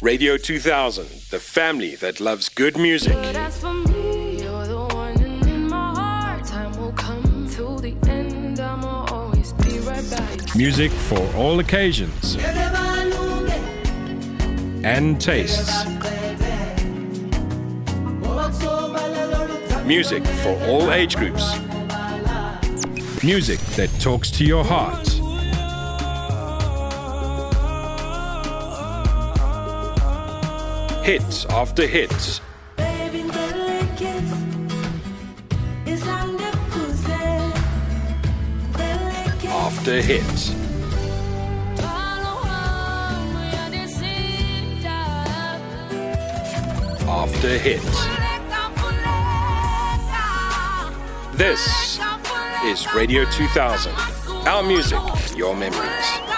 Radio 2000, the family that loves good music. That's for me. You're the one in my heart. Time will come to the end. I'ma always be right back. Music for all occasions and tastes. Music for all age groups. Music that talks to your heart. Hit after hits. After hits. After hits. This is Radio 2000. Our music, your memories.